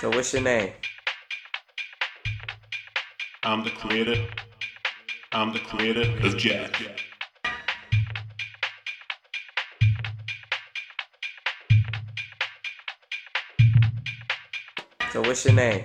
So what's your name? I'm the creator. I'm the creator of Jack. So what's your name?